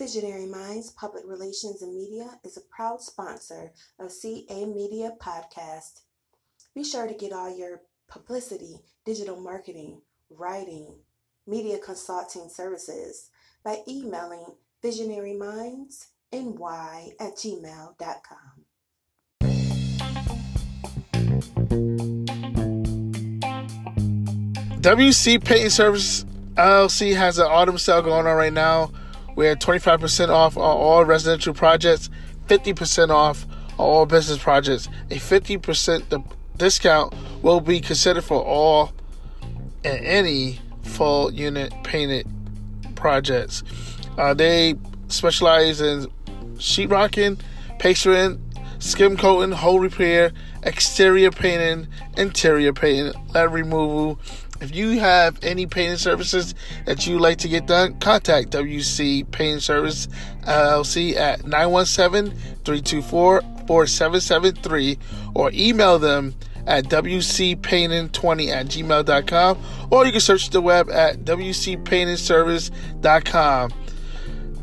Visionary Minds Public Relations and Media is a proud sponsor of CA Media Podcast. Be sure to get all your publicity, digital marketing, writing, media consulting services by emailing visionarymindsny at gmail.com. WC Painting Service LLC has an autumn sale going on right now. We're 25% off on all residential projects, 50% off on all business projects. A 50% discount will be considered for all and any full unit painted projects. Uh, they specialize in sheetrocking, pastering, skim coating, hole repair, exterior painting, interior painting, lead removal, if you have any painting services that you'd like to get done, contact WC Painting Service LLC at 917-324-4773 or email them at wcpainting20 at gmail.com or you can search the web at wcpaintingservice.com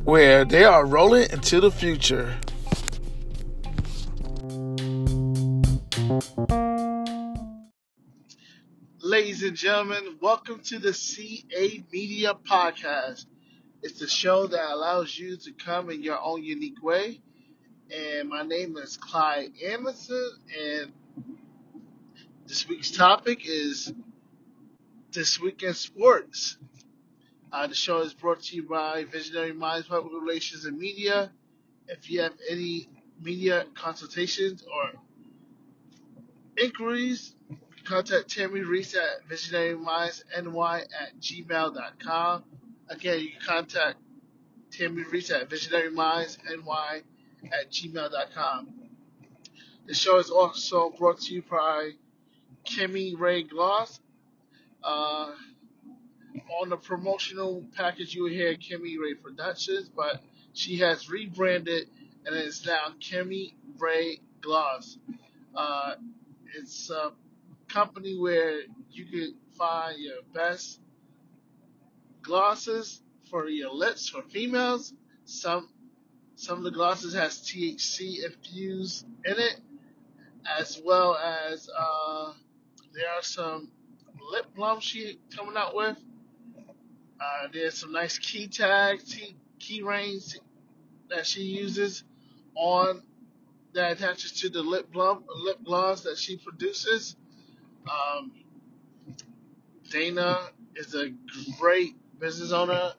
where they are rolling into the future. Ladies and gentlemen, welcome to the CA Media Podcast. It's the show that allows you to come in your own unique way. And my name is Clyde Anderson, and this week's topic is This Week in Sports. Uh, the show is brought to you by Visionary Minds Public Relations and Media. If you have any media consultations or inquiries, contact Tammy Reese at visionarymindsny at gmail.com. Again, you can contact Tammy Reese at visionarymindsny at gmail.com. The show is also brought to you by Kimmy Ray Gloss. Uh, on the promotional package, you hear Kimmy Ray Productions, but she has rebranded and it's now Kimmy Ray Gloss. Uh, it's uh, company where you can find your best glosses for your lips for females. Some some of the glosses has THC infused in it, as well as uh, there are some lip balms she coming out with. Uh, there's some nice key tags, key, key rings that she uses on that attaches to the lip balm, lip gloss that she produces. Um, Dana is a great business owner.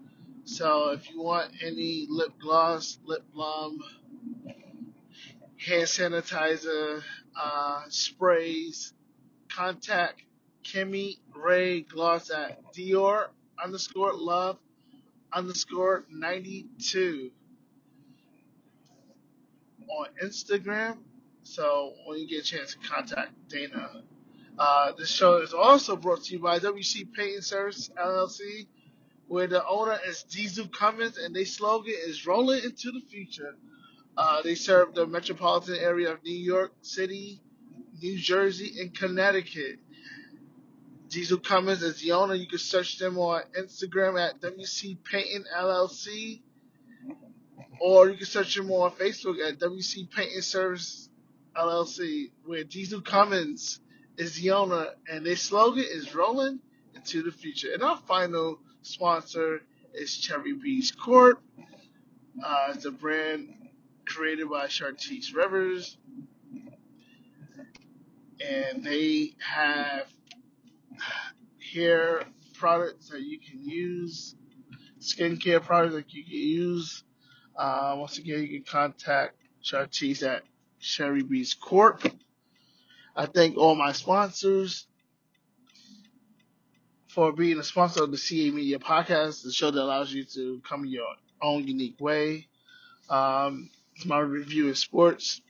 So if you want any lip gloss, lip balm, hand sanitizer, uh, sprays, contact Kimmy Ray Gloss at Dior underscore love underscore 92 on Instagram. So when you get a chance to contact Dana, uh, this show is also brought to you by WC Painting Service LLC, where the owner is Diesel Cummins, and their slogan is "Rolling into the Future." Uh, they serve the metropolitan area of New York City, New Jersey, and Connecticut. Diesel Cummins is the owner. You can search them on Instagram at WC Painting LLC, or you can search them on Facebook at WC Painting Service LLC, where Diesel Cummins is owner, and their slogan is rolling into the future. And our final sponsor is Cherry Beez Corp. Uh, it's a brand created by Chartice Rivers, and they have hair products that you can use, skincare products that you can use. Uh, once again, you can contact Chartice at Cherry Beez Corp. I thank all my sponsors for being a sponsor of the CA Media Podcast, the show that allows you to come in your own unique way. Um, it's my review of sports.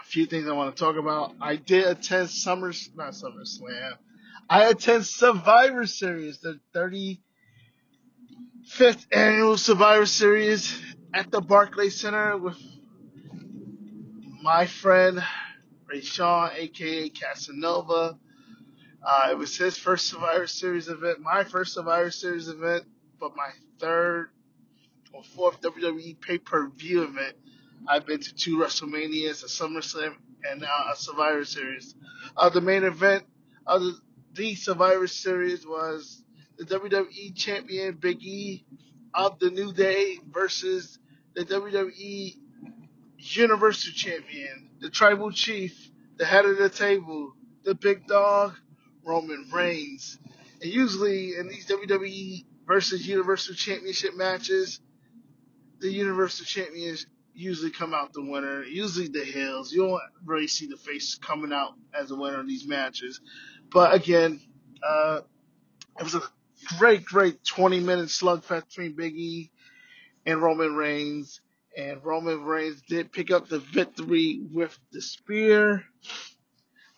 A few things I want to talk about. I did attend Summer, not Summer Slam. I attend Survivor Series, the 35th annual Survivor Series at the Barclays Center with my friend Ray Sean, aka Casanova. Uh, it was his first Survivor Series event, my first Survivor Series event, but my third or fourth WWE pay per view event. I've been to two WrestleManias, a SummerSlam, and a Survivor Series. Uh, the main event of the, the Survivor Series was the WWE Champion Big E of the New Day versus the WWE Universal Champion, the Tribal Chief, the head of the table, the big dog, Roman Reigns. And usually in these WWE versus Universal Championship matches, the Universal Champions usually come out the winner. Usually the heels. You don't really see the face coming out as a winner in these matches. But again, uh, it was a great, great 20 minute slugfest between Big E and Roman Reigns. And Roman Reigns did pick up the victory with the spear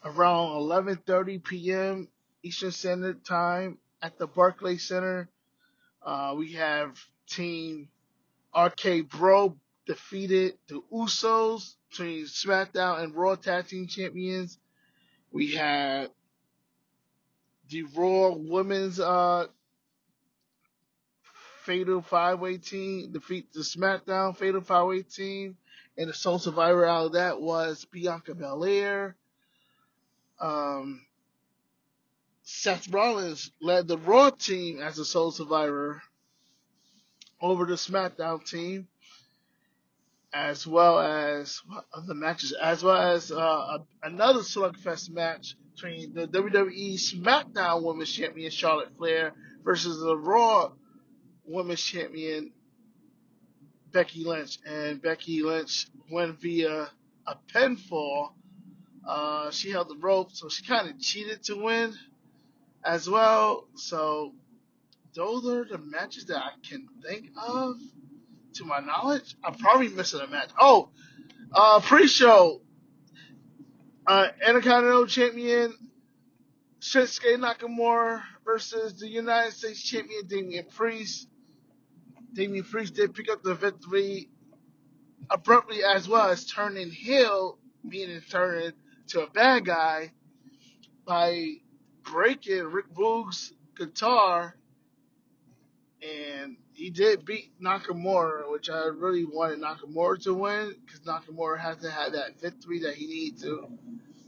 around 11:30 p.m. Eastern Standard Time at the Barclays Center. Uh, we have Team RK Bro defeated the Usos between SmackDown and Raw Tag Team Champions. We had the Raw Women's uh, Fatal Five Way Team defeat the SmackDown Fatal Five Way Team, and the sole survivor out of that was Bianca Belair. Um, Seth Rollins led the Raw team as a sole survivor over the SmackDown team, as well as other matches, as well as uh, another slugfest match between the WWE SmackDown Women's Champion Charlotte Flair versus the Raw Women's Champion Becky Lynch, and Becky Lynch went via a pinfall. Uh, she held the rope, so she kind of cheated to win as well. So those are the matches that I can think of. To my knowledge, I'm probably missing a match. Oh, uh, pre-show, uh, Intercontinental Champion Shinsuke Nakamura versus the United States Champion Damian Priest. Damian Priest did pick up the victory abruptly as well as turning heel, meaning turning to a bad guy by breaking Rick Boogs' guitar, and he did beat Nakamura, which I really wanted Nakamura to win because Nakamura hasn't had that victory that he needs to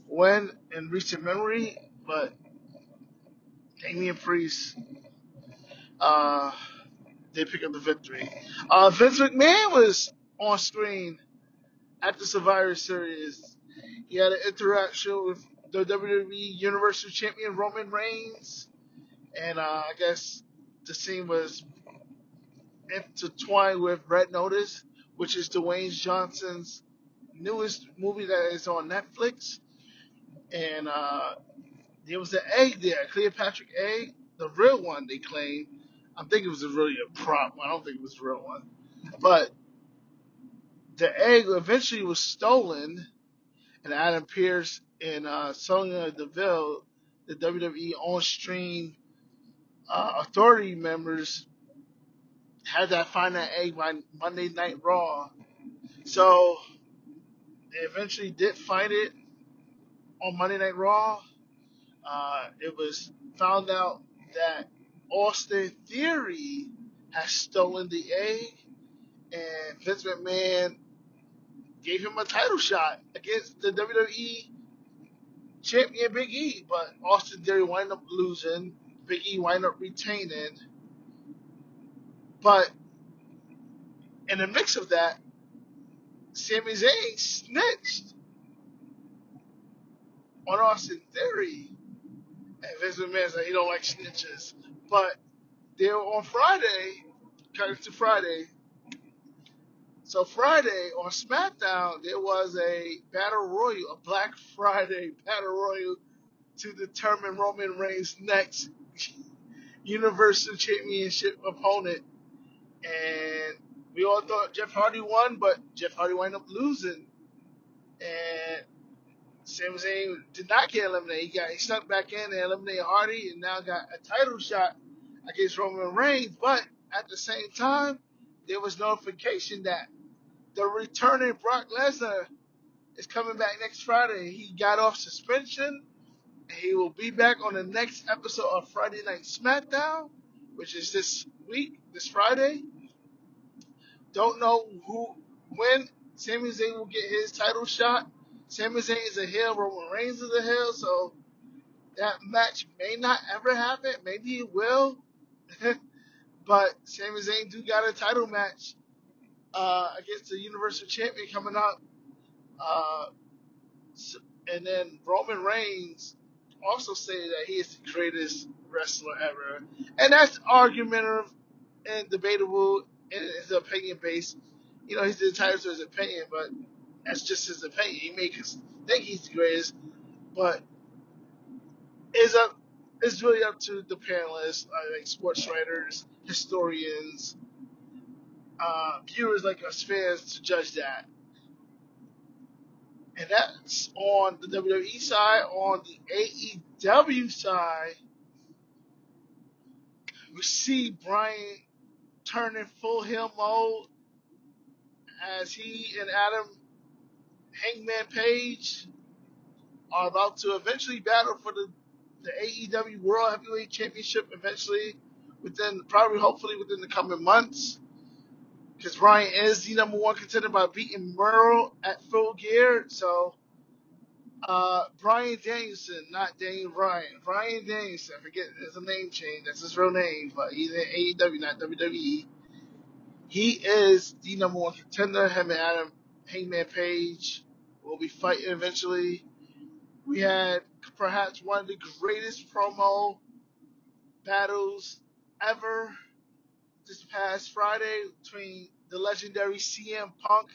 win in recent memory. But Damian Priest uh, did pick up the victory. Uh, Vince McMahon was on screen at the Survivor Series. He had an interaction with the WWE Universal Champion Roman Reigns, and uh, I guess the scene was intertwined with Red Notice, which is Dwayne Johnson's newest movie that is on Netflix, and uh, there was an egg there, Cleopatra egg, the real one they claim. I think it was really a prop. I don't think it was a real one, but the egg eventually was stolen, and Adam Pearce and uh, Sonya Deville, the WWE on-stream uh, authority members, had that find that egg by Monday Night Raw. So they eventually did find it on Monday Night Raw. Uh, it was found out that Austin Theory has stolen the egg, and Vince McMahon gave him a title shot against the WWE champion Big E, but Austin Theory wind up losing. Big E wind up retaining. But in the mix of that, Sami Zayn snitched on Austin Theory. And Vince McMahon said he don't like snitches. But they were on Friday, cutting to Friday. So Friday on SmackDown, there was a battle royal, a Black Friday battle royal to determine Roman Reigns' next Universal Championship opponent. And we all thought Jeff Hardy won, but Jeff Hardy wound up losing. And Sami Zayn did not get eliminated. He got he snuck back in and eliminated Hardy, and now got a title shot against Roman Reigns. But at the same time, there was notification that the returning Brock Lesnar is coming back next Friday. He got off suspension, and he will be back on the next episode of Friday Night SmackDown, which is this week, this Friday. don't know who when Sami Zayn will get his title shot. Sami Zayn is a heel, Roman Reigns is a heel, so that match may not ever happen. Maybe it will. but Sami Zayn do got a title match uh, against the Universal Champion coming up. Uh, and then Roman Reigns also stated that he is the greatest wrestler ever. And that's argumentative and debatable and his opinion based. You know, he's entitled to his opinion, but that's just his opinion. He may think he's the greatest, but it's up. It's really up to the panelists, uh, like sports writers, historians, uh, viewers like us fans to judge that. And that's on the WWE side. On the AEW side, we see Bryan turning full heel mode as he and Adam Hangman Page are about to eventually battle for the, the AEW World Heavyweight Championship eventually within probably hopefully within the coming months. Because Bryan is the number one contender by beating Miro at full gear. So uh, Bryan Danielson, not Daniel Bryan. Brian Danielson, I forget it's a name change. That's his real name, but he's in AEW, not WWE. He is the number one contender. Him and Adam Hangman Page will be fighting eventually. We had perhaps one of the greatest promo battles ever this past Friday between the legendary CM Punk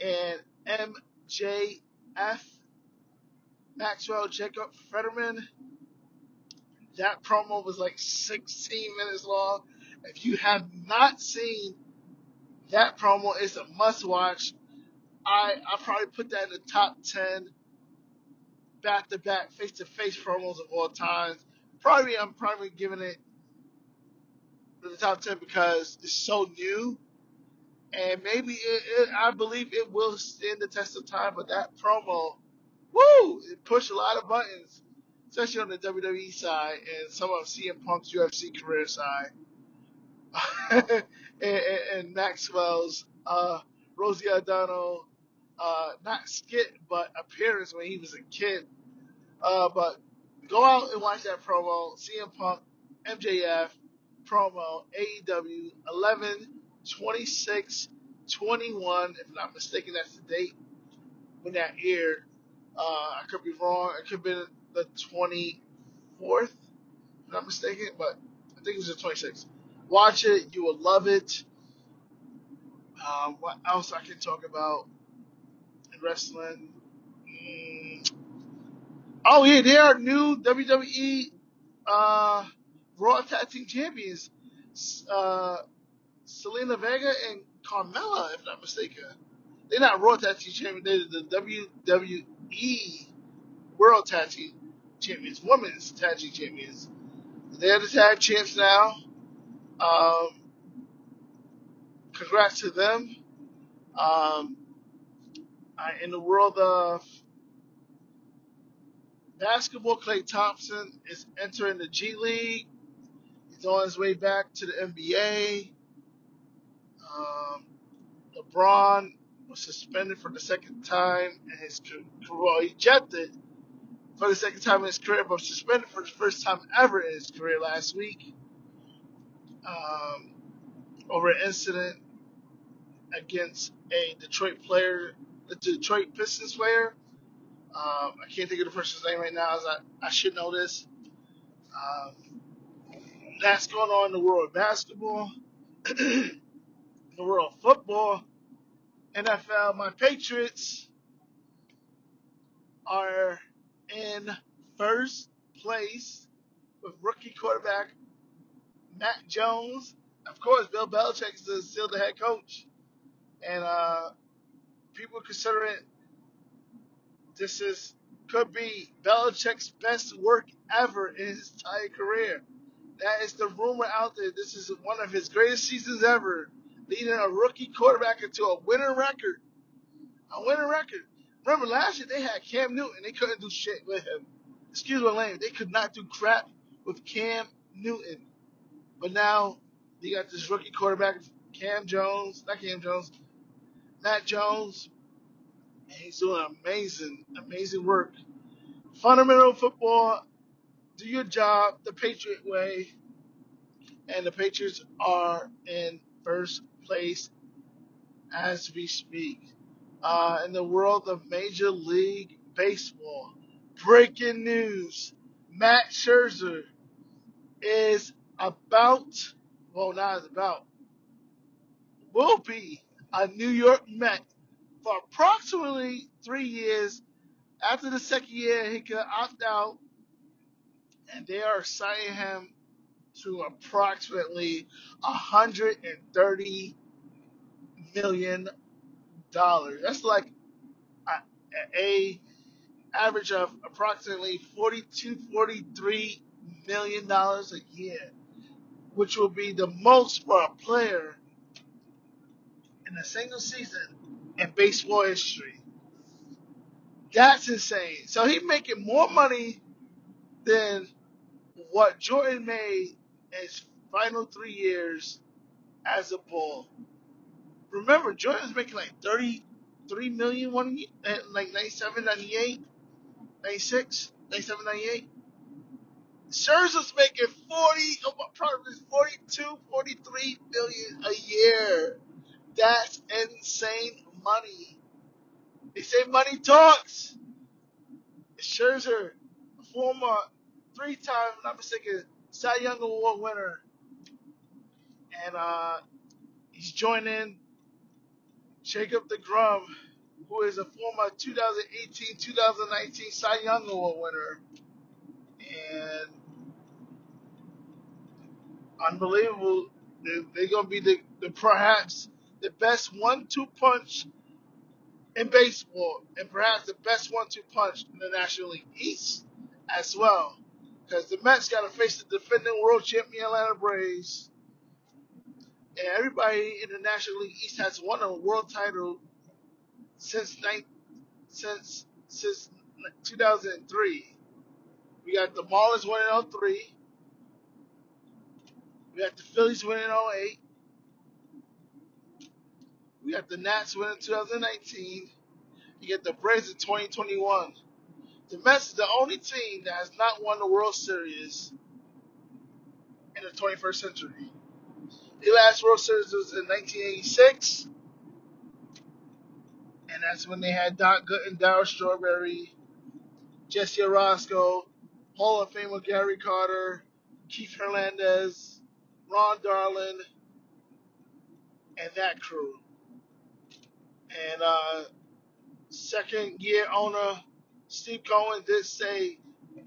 and MJF Maxwell Jacob Fetterman. That promo was like 16 minutes long. If you have not seen that promo, it's a must watch. I I probably put that in the top 10 back to back face to face promos of all time. Probably I'm probably giving it to the top 10 because it's so new. And maybe it, it, I believe it will stand the test of time, but that promo, woo, it pushed a lot of buttons, especially on the WWE side and some of CM Punk's UFC career side. and, and, and, Maxwell's uh, Rosie O'Donnell, uh, not skit, but appearance when he was a kid. Uh, but go out and watch that promo. CM Punk, MJF, promo, AEW 11 26 21. If I'm not mistaken, that's the date when that aired. Uh, I could be wrong. It could have been the 24th, if I'm not mistaken, but I think it was the 26th. Watch it. You will love it. Um, what else I can talk about wrestling? Mm. Oh, yeah, there are new WWE uh, Raw Tag Team Champions, uh, Zelina Vega and Carmella, if not mistaken. They're not Raw Tag Team Champions, they're the WWE World Tag Team Champions, Women's Tag Team Champions. They're the tag champs now. Um, congrats to them. Um, In the world of basketball, Klay Thompson is entering the G League. He's on his way back to the NBA. Um, LeBron was suspended for the second time in his career. Well, ejected for the second time in his career, but suspended for the first time ever in his career last week um, over an incident against a Detroit player, the Detroit Pistons player. Um, I can't think of the person's name right now. As I, I should know this. Um, that's going on in the world of basketball, in the world of football, NFL. My Patriots are in first place with rookie quarterback Mac Jones. Of course, Bill Belichick is still the head coach, and uh, people consider it. This is could be Belichick's best work ever in his entire career. That is the rumor out there. This is one of his greatest seasons ever, leading a rookie quarterback into a winning record. A winning record. Remember last year they had Cam Newton. They couldn't do shit with him. Excuse my language. They could not do crap with Cam Newton. But now you got this rookie quarterback Cam Jones, not Cam Jones, Mac Jones, and he's doing amazing, amazing work. Fundamental football, do your job the Patriot way, and the Patriots are in first place as we speak. Uh, in the world of Major League Baseball, breaking news: Max Scherzer is about, well, not about, will be a New York Met for approximately three years. After the second year, he could opt out, and they are signing him to approximately 130 million dollars. That's like a, a average of approximately 42, 43 million dollars a year, which will be the most for a player in a single season in baseball history. That's insane. So he's making more money than what Jordan made in his final three years as a Bull. Remember, Jordan's making like 33 million one year, eh, like 97, 98, 96, 97, 98. Scherzer's making 40, probably 42, 43 million a year. That's insane money. They say money talks. Scherzer, a former three-time, not mistaken, Cy Young Award winner, and uh, he's joining Jacob DeGrom, who is a former 2018-2019 Cy Young Award winner, and unbelievable. They're, they're gonna be the, the perhaps the best one-two punch in baseball, and perhaps the best one-two punch in the National League East as well. Because the Mets got to face the defending world champion Atlanta Braves, and everybody in the National League East has won a world title since since since 2003. We got the Marlins winning 03. We got the Phillies winning 08. We got the Nats winning 2019. You get the Braves in 2021. The Mets is the only team that has not won the World Series in the 21st century. The last World Series was in 1986, and that's when they had Doc Gooden, Darryl Strawberry, Jesse Orosco, Hall of Famer Gary Carter, Keith Hernandez, Ron Darling, and that crew. And uh, second year owner Steve Cohen did say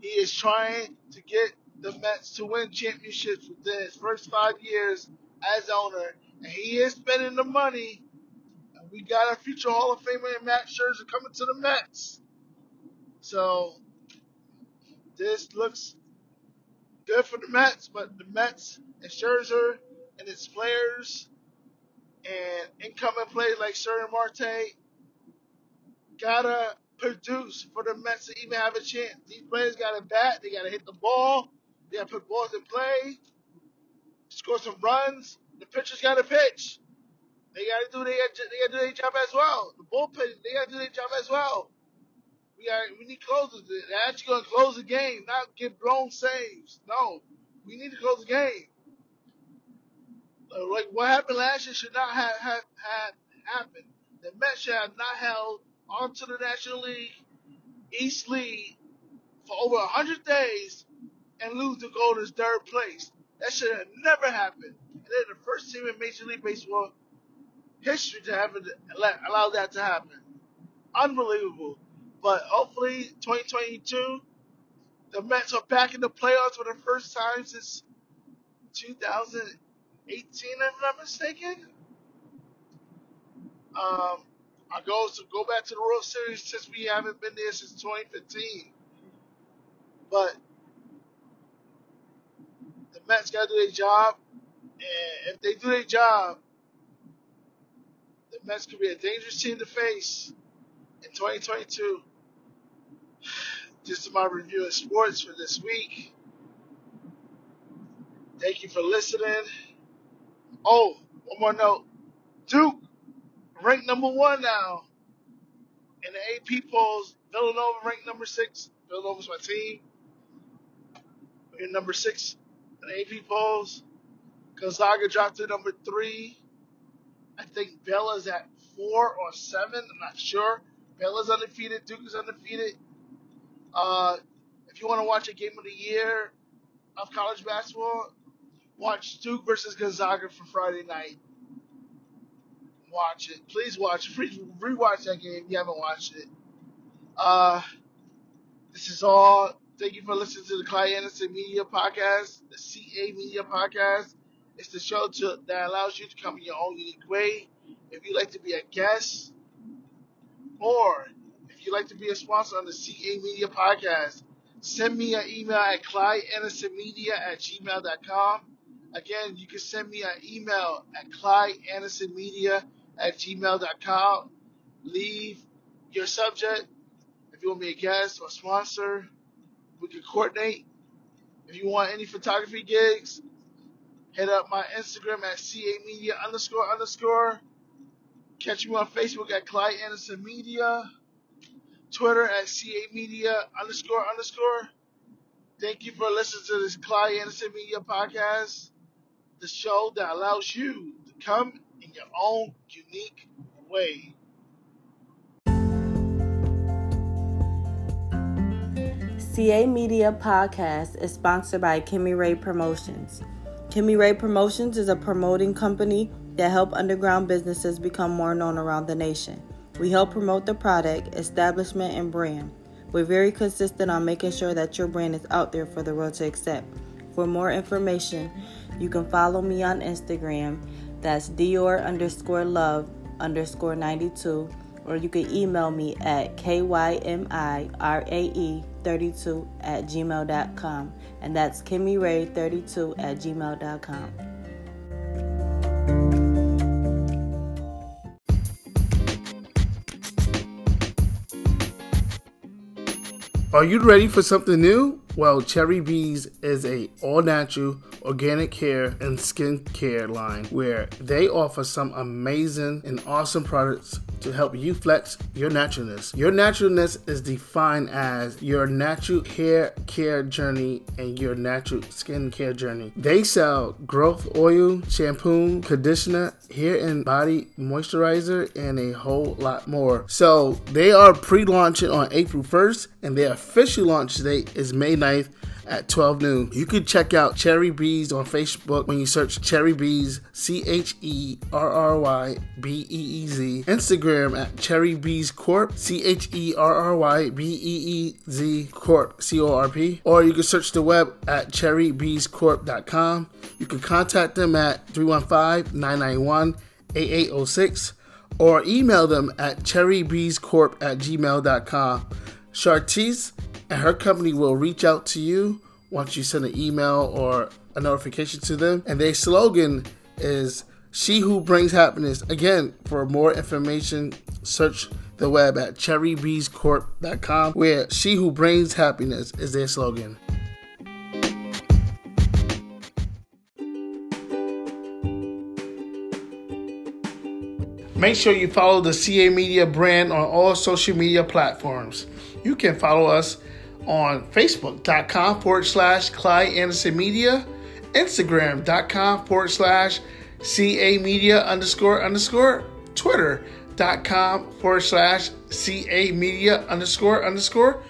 he is trying to get the Mets to win championships within his first five years as owner, and he is spending the money. And we got a future Hall of Famer in Max Scherzer coming to the Mets. So this looks good for the Mets, but the Mets and Scherzer and its players and incoming players like Starling Marte gotta produce for the Mets to even have a chance. These players gotta bat, they gotta hit the ball, they gotta put balls in play, score some runs. The pitchers gotta pitch. They gotta do their they gotta do their job as well. The bullpen they gotta do their job as well. We got we need closers. They're actually gonna close the game, not get blown saves. No, we need to close the game. Uh, like what happened last year should not have, have, have happened. The Mets should have not held onto the National League East League for over 100 days and lose to go to third place. That should have never happened. And they're the first team in Major League Baseball history to have allowed that to happen. Unbelievable. But hopefully, 2022, the Mets are back in the playoffs for the first time since 2018, if I'm not mistaken. Um, our goal is to go back to the World Series since we haven't been there since 2015. But the Mets got to do their job, and if they do their job, the Mets could be a dangerous team to face in 2022. This is my review of sports for this week. Thank you for listening. Oh, One more note. Duke, ranked number one now in the AP polls. Villanova ranked number six. Villanova's my team. We're number six in the AP polls. Gonzaga dropped to number three. I think Baylor's at four or seven. I'm not sure. Baylor's undefeated. Duke is undefeated. Uh, if you want to watch a game of the year of college basketball, watch Duke versus Gonzaga for Friday night. Watch it. Please watch it. Please rewatch that game if you haven't watched it. Uh, this is all. Thank you for listening to the Clyde Anderson Media Podcast, the CA Media Podcast. It's the show to, that allows you to come in your own unique way. If you'd like to be a guest, or if you'd like to be a sponsor on the CA Media Podcast, send me an email at ClydeAndersonMedia at gmail.com. Again, you can send me an email at ClydeAndersonMedia at gmail.com. Leave your subject. If you want to be a guest or sponsor, we can coordinate. If you want any photography gigs, hit up my Instagram at CA Media underscore underscore. Catch me on Facebook at Clyde Anderson Media. Twitter at CA Media underscore underscore. Thank you for listening to this Clyde Anderson Media podcast, the show that allows you to come in your own unique way. CA Media Podcast is sponsored by Kimmy Ray Promotions. Kimmy Ray Promotions is a promoting company that help underground businesses become more known around the nation. We help promote the product, establishment, and brand. We're very consistent on making sure that your brand is out there for the world to accept. For more information, you can follow me on Instagram. That's Dior underscore love underscore 92. Or you can email me at KYMIRAE32 at gmail.com. And that's KimmyRay32 at gmail.com. Are you ready for something new? Well, Cherry Beez is a all-natural organic hair and skin care line where they offer some amazing and awesome products to help you flex your naturalness. Your naturalness is defined as your natural hair care journey and your natural skin care journey. They sell growth oil, shampoo, conditioner, hair and body moisturizer, and a whole lot more. So they are pre-launching on April 1st, and their official launch date is May 9th at 12 noon. You can check out Cherry Beez on Facebook when you search Cherry Beez, C H E R R Y B E E Z. Instagram at Cherry Beez Corp, C H E R R Y B E E Z Corp, C O R P. Or you can search the web at cherrybeezcorp.com. You can contact them at 315 991 8806 or email them at cherrybeezcorp at gmail.com. and her company will reach out to you once you send an email or a notification to them. And their slogan is She Who Brings Happiness. Again, for more information, search the web at cherrybeezcorp.com, where She Who Brings Happiness is their slogan. Make sure you follow the CA Media brand on all social media platforms. You can follow us on Facebook.com forward slash Clyde Anderson Media, Instagram.com forward slash CA Media underscore underscore, Twitter.com forward slash CA Media underscore underscore.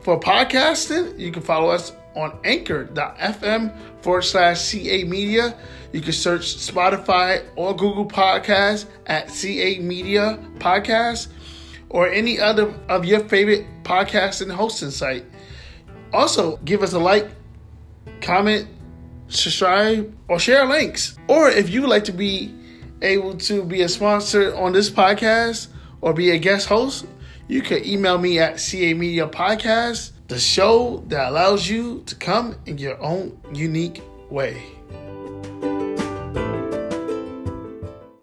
For podcasting, you can follow us on anchor.fm forward slash CA Media. You can search Spotify or Google Podcasts at CA Media Podcast or any other of your favorite podcast and hosting site. Also, give us a like, comment, subscribe, or share links. Or if you would like to be able to be a sponsor on this podcast or be a guest host, you can email me at CA Media Podcast, the show that allows you to come in your own unique way.